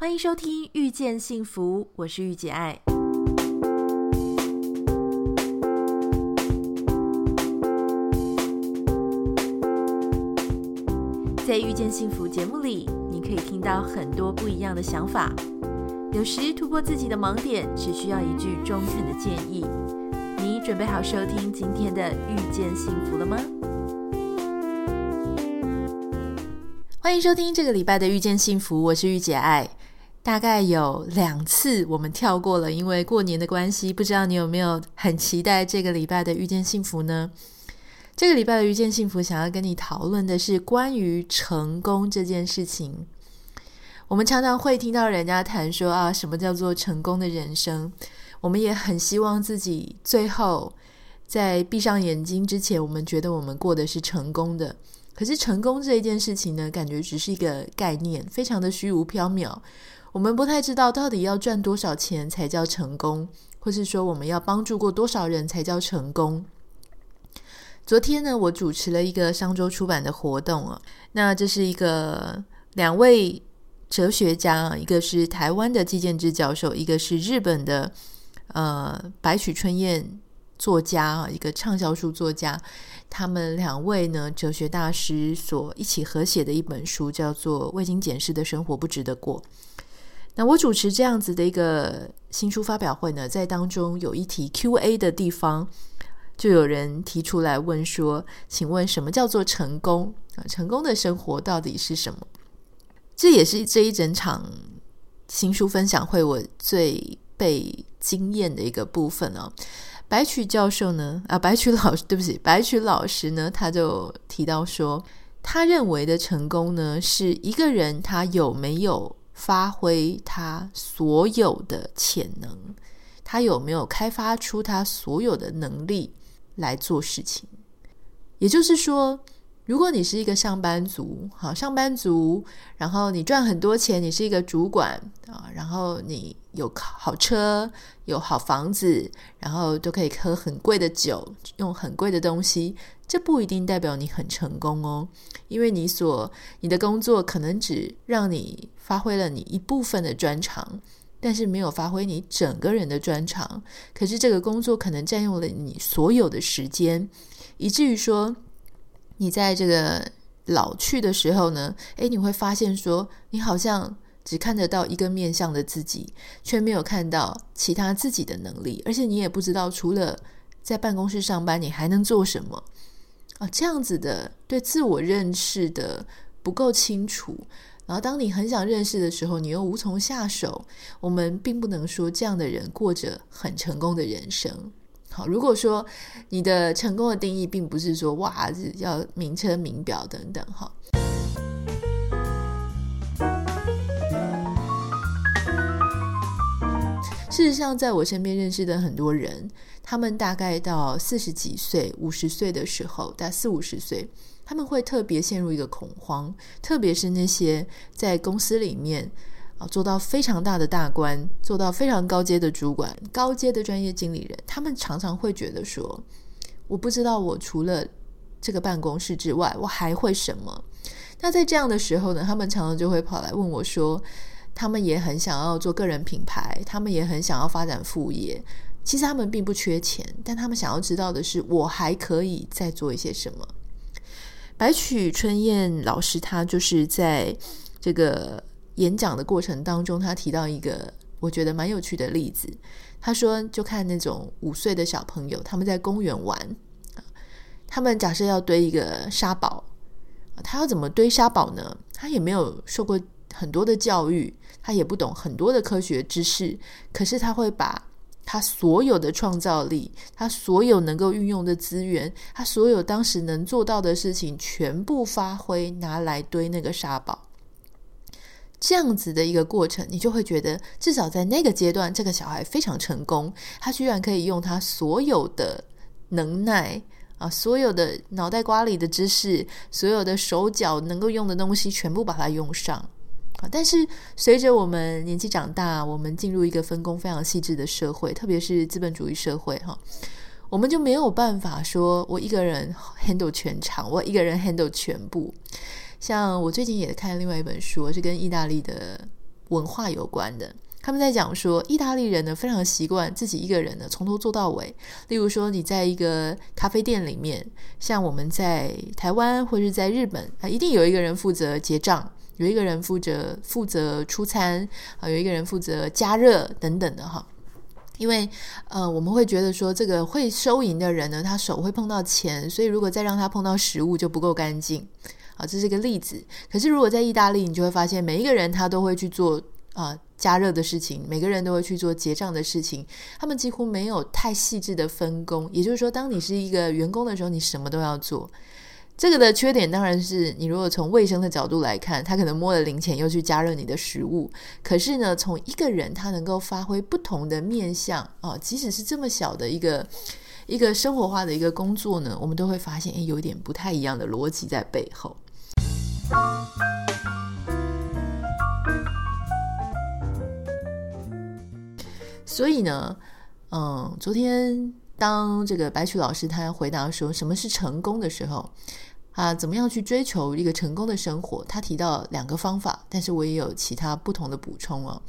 欢迎收听《遇见幸福》，我是御姐爱。在《遇见幸福》节目里，你可以听到很多不一样的想法。有时突破自己的盲点，只需要一句中肯的建议。你准备好收听今天的《遇见幸福》了吗？欢迎收听这个礼拜的《遇见幸福》，我是御姐爱。大概有两次我们跳过了，因为过年的关系，不知道你有没有很期待这个礼拜的《遇见幸福》呢？这个礼拜的《遇见幸福》想要跟你讨论的是关于成功这件事情。我们常常会听到人家谈说啊，什么叫做成功的人生？我们也很希望自己最后在闭上眼睛之前，我们觉得我们过的是成功的。可是成功这一件事情呢，感觉只是一个概念，非常的虚无缥缈。我们不太知道到底要赚多少钱才叫成功，或是说我们要帮助过多少人才叫成功。昨天呢，我主持了一个商周出版的活动啊，那这是一个两位。哲学家，一个是台湾的季建志教授，一个是日本的呃白曲春彦作家，一个畅销书作家。他们两位呢，哲学大师所一起合写的一本书，叫做《未经检视的生活不值得过》。那我主持这样子的一个新书发表会呢，在当中有一题 Q&A 的地方，就有人提出来问说：“请问什么叫做成功？啊，成功的生活到底是什么？”这也是这一整场新书分享会我最被惊艳的一个部分哦。白曲教授呢，啊，白曲老师，对不起，白曲老师呢，他就提到说，他认为的成功呢，是一个人他有没有发挥他所有的潜能，他有没有开发出他所有的能力来做事情，也就是说。如果你是一个上班族，好，上班族，然后你赚很多钱，你是一个主管啊，然后你有好车，有好房子，然后都可以喝很贵的酒，用很贵的东西，这不一定代表你很成功哦，因为你所你的工作可能只让你发挥了你一部分的专长，但是没有发挥你整个人的专长，可是这个工作可能占用了你所有的时间，以至于说。你在这个老去的时候呢，诶，你会发现说，你好像只看得到一个面向的自己，却没有看到其他自己的能力，而且你也不知道除了在办公室上班，你还能做什么啊？这样子的对自我认识的不够清楚，然后当你很想认识的时候，你又无从下手。我们并不能说这样的人过着很成功的人生。好，如果说你的成功的定义并不是说哇，要名车名表等等，哈。事实上，在我身边认识的很多人，他们大概到四十几岁、五十岁的时候，大概四五十岁，他们会特别陷入一个恐慌，特别是那些在公司里面。做到非常大的大官，做到非常高阶的主管、高阶的专业经理人，他们常常会觉得说：“我不知道我除了这个办公室之外，我还会什么。”那在这样的时候呢，他们常常就会跑来问我说：“他们也很想要做个人品牌，他们也很想要发展副业。其实他们并不缺钱，但他们想要知道的是，我还可以再做一些什么。”白曲春燕老师他就是在这个。演讲的过程当中，他提到一个我觉得蛮有趣的例子。他说：“就看那种五岁的小朋友，他们在公园玩，他们假设要堆一个沙堡，他要怎么堆沙堡呢？他也没有受过很多的教育，他也不懂很多的科学知识，可是他会把他所有的创造力，他所有能够运用的资源，他所有当时能做到的事情，全部发挥，拿来堆那个沙堡。”这样子的一个过程，你就会觉得，至少在那个阶段，这个小孩非常成功。他居然可以用他所有的能耐啊，所有的脑袋瓜里的知识，所有的手脚能够用的东西，全部把它用上啊。但是随着我们年纪长大，我们进入一个分工非常细致的社会，特别是资本主义社会哈，我们就没有办法说我一个人 handle 全场，我一个人 handle 全部。像我最近也看另外一本书，是跟意大利的文化有关的。他们在讲说，意大利人呢非常习惯自己一个人呢从头做到尾。例如说，你在一个咖啡店里面，像我们在台湾或者是在日本啊，一定有一个人负责结账，有一个人负责负责出餐啊，有一个人负责加热等等的哈。因为呃，我们会觉得说，这个会收银的人呢，他手会碰到钱，所以如果再让他碰到食物就不够干净。好，这是一个例子。可是如果在意大利，你就会发现每一个人他都会去做啊。加热的事情，每个人都会去做结账的事情，他们几乎没有太细致的分工。也就是说，当你是一个员工的时候，你什么都要做。这个的缺点当然是你如果从卫生的角度来看，他可能摸了零钱又去加热你的食物。可是呢，从一个人他能够发挥不同的面向啊，即使是这么小的一个一个生活化的一个工作呢，我们都会发现，诶，有点不太一样的逻辑在背后。所以呢，嗯，昨天当这个白曲老师他回答说什么是成功的时候，啊，怎么样去追求一个成功的生活？他提到两个方法，但是我也有其他不同的补充哦。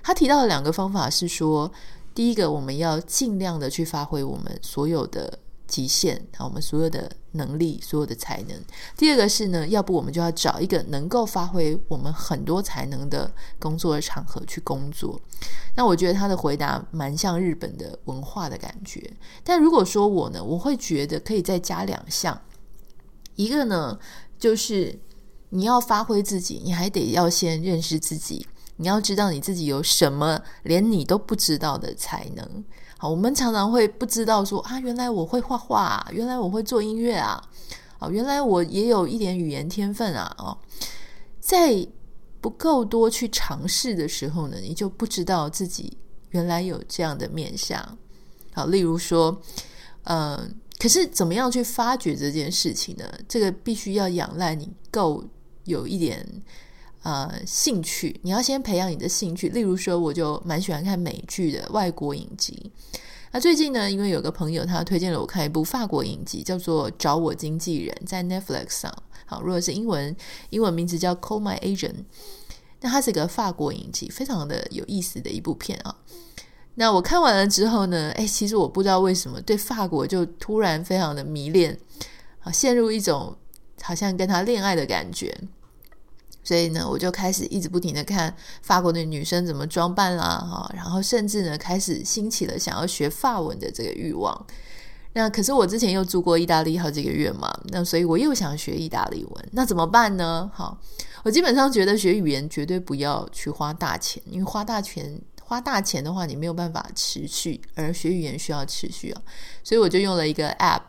他提到的两个方法是说，第一个，我们要尽量的去发挥我们所有的。极限啊，我们所有的能力，所有的才能。第二个是呢，要不我们就要找一个能够发挥我们很多才能的工作的场合去工作。那我觉得他的回答蛮像日本的文化的感觉。但如果说我呢，我会觉得可以再加两项。一个呢，就是你要发挥自己，你还得要先认识自己，你要知道你自己有什么连你都不知道的才能。好，我们常常会不知道说啊，原来我会画画，原来我会做音乐啊，啊，原来我也有一点语言天分啊，哦，在不够多去尝试的时候呢，你就不知道自己原来有这样的面相。好，例如说，呃，可是怎么样去发掘这件事情呢？这个必须要仰赖你够有一点。呃，兴趣，你要先培养你的兴趣。例如说，我就蛮喜欢看美剧的外国影集。那最近呢，因为有个朋友他推荐了我看一部法国影集，叫做《找我经纪人》，在 Netflix 上。好，如果是英文，英文名字叫《Call My Agent》。那它是一个法国影集，非常的有意思的一部片啊。那我看完了之后呢，诶，其实我不知道为什么对法国就突然非常的迷恋，啊，陷入一种好像跟他恋爱的感觉。所以呢，我就开始一直不停的看法国的女生怎么装扮啦，哈，然后甚至呢，开始兴起了想要学法文的这个欲望。那可是我之前又住过意大利好几个月嘛，那所以我又想学意大利文，那怎么办呢？好，我基本上觉得学语言绝对不要去花大钱，因为花大钱花大钱的话，你没有办法持续，而学语言需要持续啊，所以我就用了一个 app。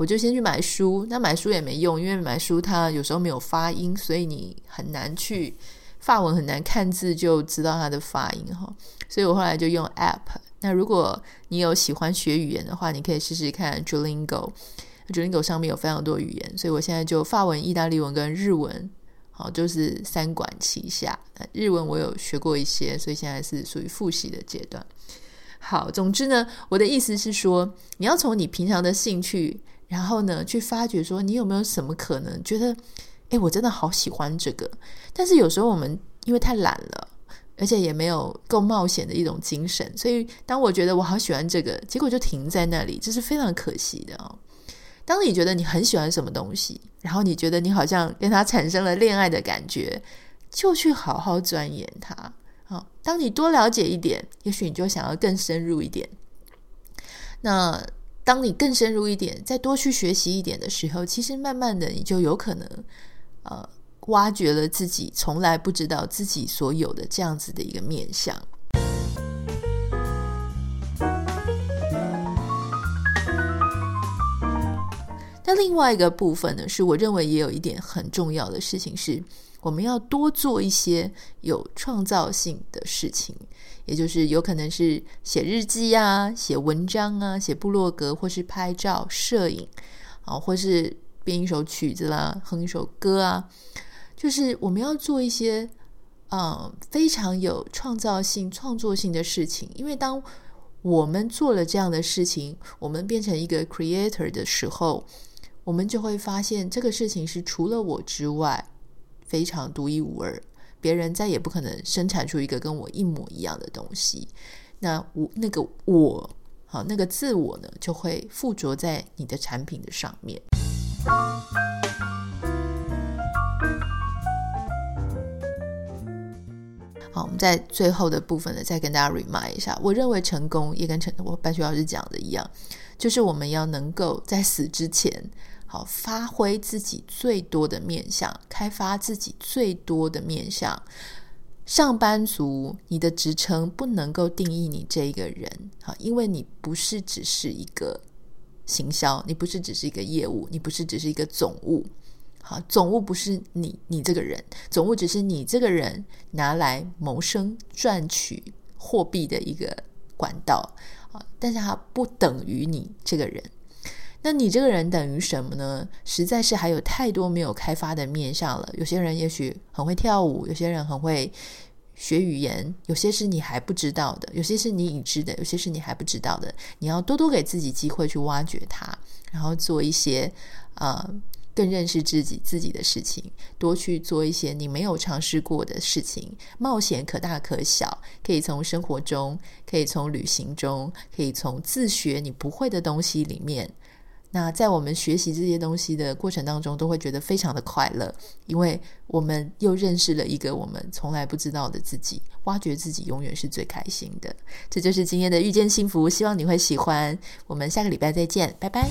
我就先去买书，那买书也没用，因为买书它有时候没有发音，所以你很难去法文很难看字就知道它的发音哈。所以我后来就用 App。那如果你有喜欢学语言的话，你可以试试看 Duolingo。Duolingo 上面有非常多语言，所以我现在就法文、意大利文跟日文，好，就是三管齐下。日文我有学过一些，所以现在是属于复习的阶段。好，总之呢，我的意思是说，你要从你平常的兴趣。然后呢，去发掘说你有没有什么可能觉得，诶，我真的好喜欢这个。但是有时候我们因为太懒了，而且也没有够冒险的一种精神，所以当我觉得我好喜欢这个，结果就停在那里，这是非常可惜的哦。当你觉得你很喜欢什么东西，然后你觉得你好像跟他产生了恋爱的感觉，就去好好钻研它。好，当你多了解一点，也许你就想要更深入一点。那。当你更深入一点，再多去学习一点的时候，其实慢慢的你就有可能，呃，挖掘了自己从来不知道自己所有的这样子的一个面相。那另外一个部分呢，是我认为也有一点很重要的事情是。我们要多做一些有创造性的事情，也就是有可能是写日记啊、写文章啊、写部落格，或是拍照、摄影啊，或是编一首曲子啦、哼一首歌啊，就是我们要做一些嗯非常有创造性、创作性的事情。因为当我们做了这样的事情，我们变成一个 creator 的时候，我们就会发现这个事情是除了我之外。非常独一无二，别人再也不可能生产出一个跟我一模一样的东西。那我那个我，好，那个自我呢，就会附着在你的产品的上面。好，我们在最后的部分呢，再跟大家 remind 一下。我认为成功也跟成我白雪老师讲的一样，就是我们要能够在死之前，好发挥自己最多的面向，开发自己最多的面向。上班族，你的职称不能够定义你这一个人，好，因为你不是只是一个行销，你不是只是一个业务，你不是只是一个总务。好，总务不是你，你这个人，总务只是你这个人拿来谋生、赚取货币的一个管道啊，但是它不等于你这个人。那你这个人等于什么呢？实在是还有太多没有开发的面向了。有些人也许很会跳舞，有些人很会学语言，有些是你还不知道的，有些是你已知的，有些是你还不知道的。你要多多给自己机会去挖掘它，然后做一些。呃更认识自己自己的事情，多去做一些你没有尝试过的事情，冒险可大可小，可以从生活中，可以从旅行中，可以从自学你不会的东西里面。那在我们学习这些东西的过程当中，都会觉得非常的快乐，因为我们又认识了一个我们从来不知道的自己。挖掘自己永远是最开心的。这就是今天的遇见幸福，希望你会喜欢。我们下个礼拜再见，拜拜。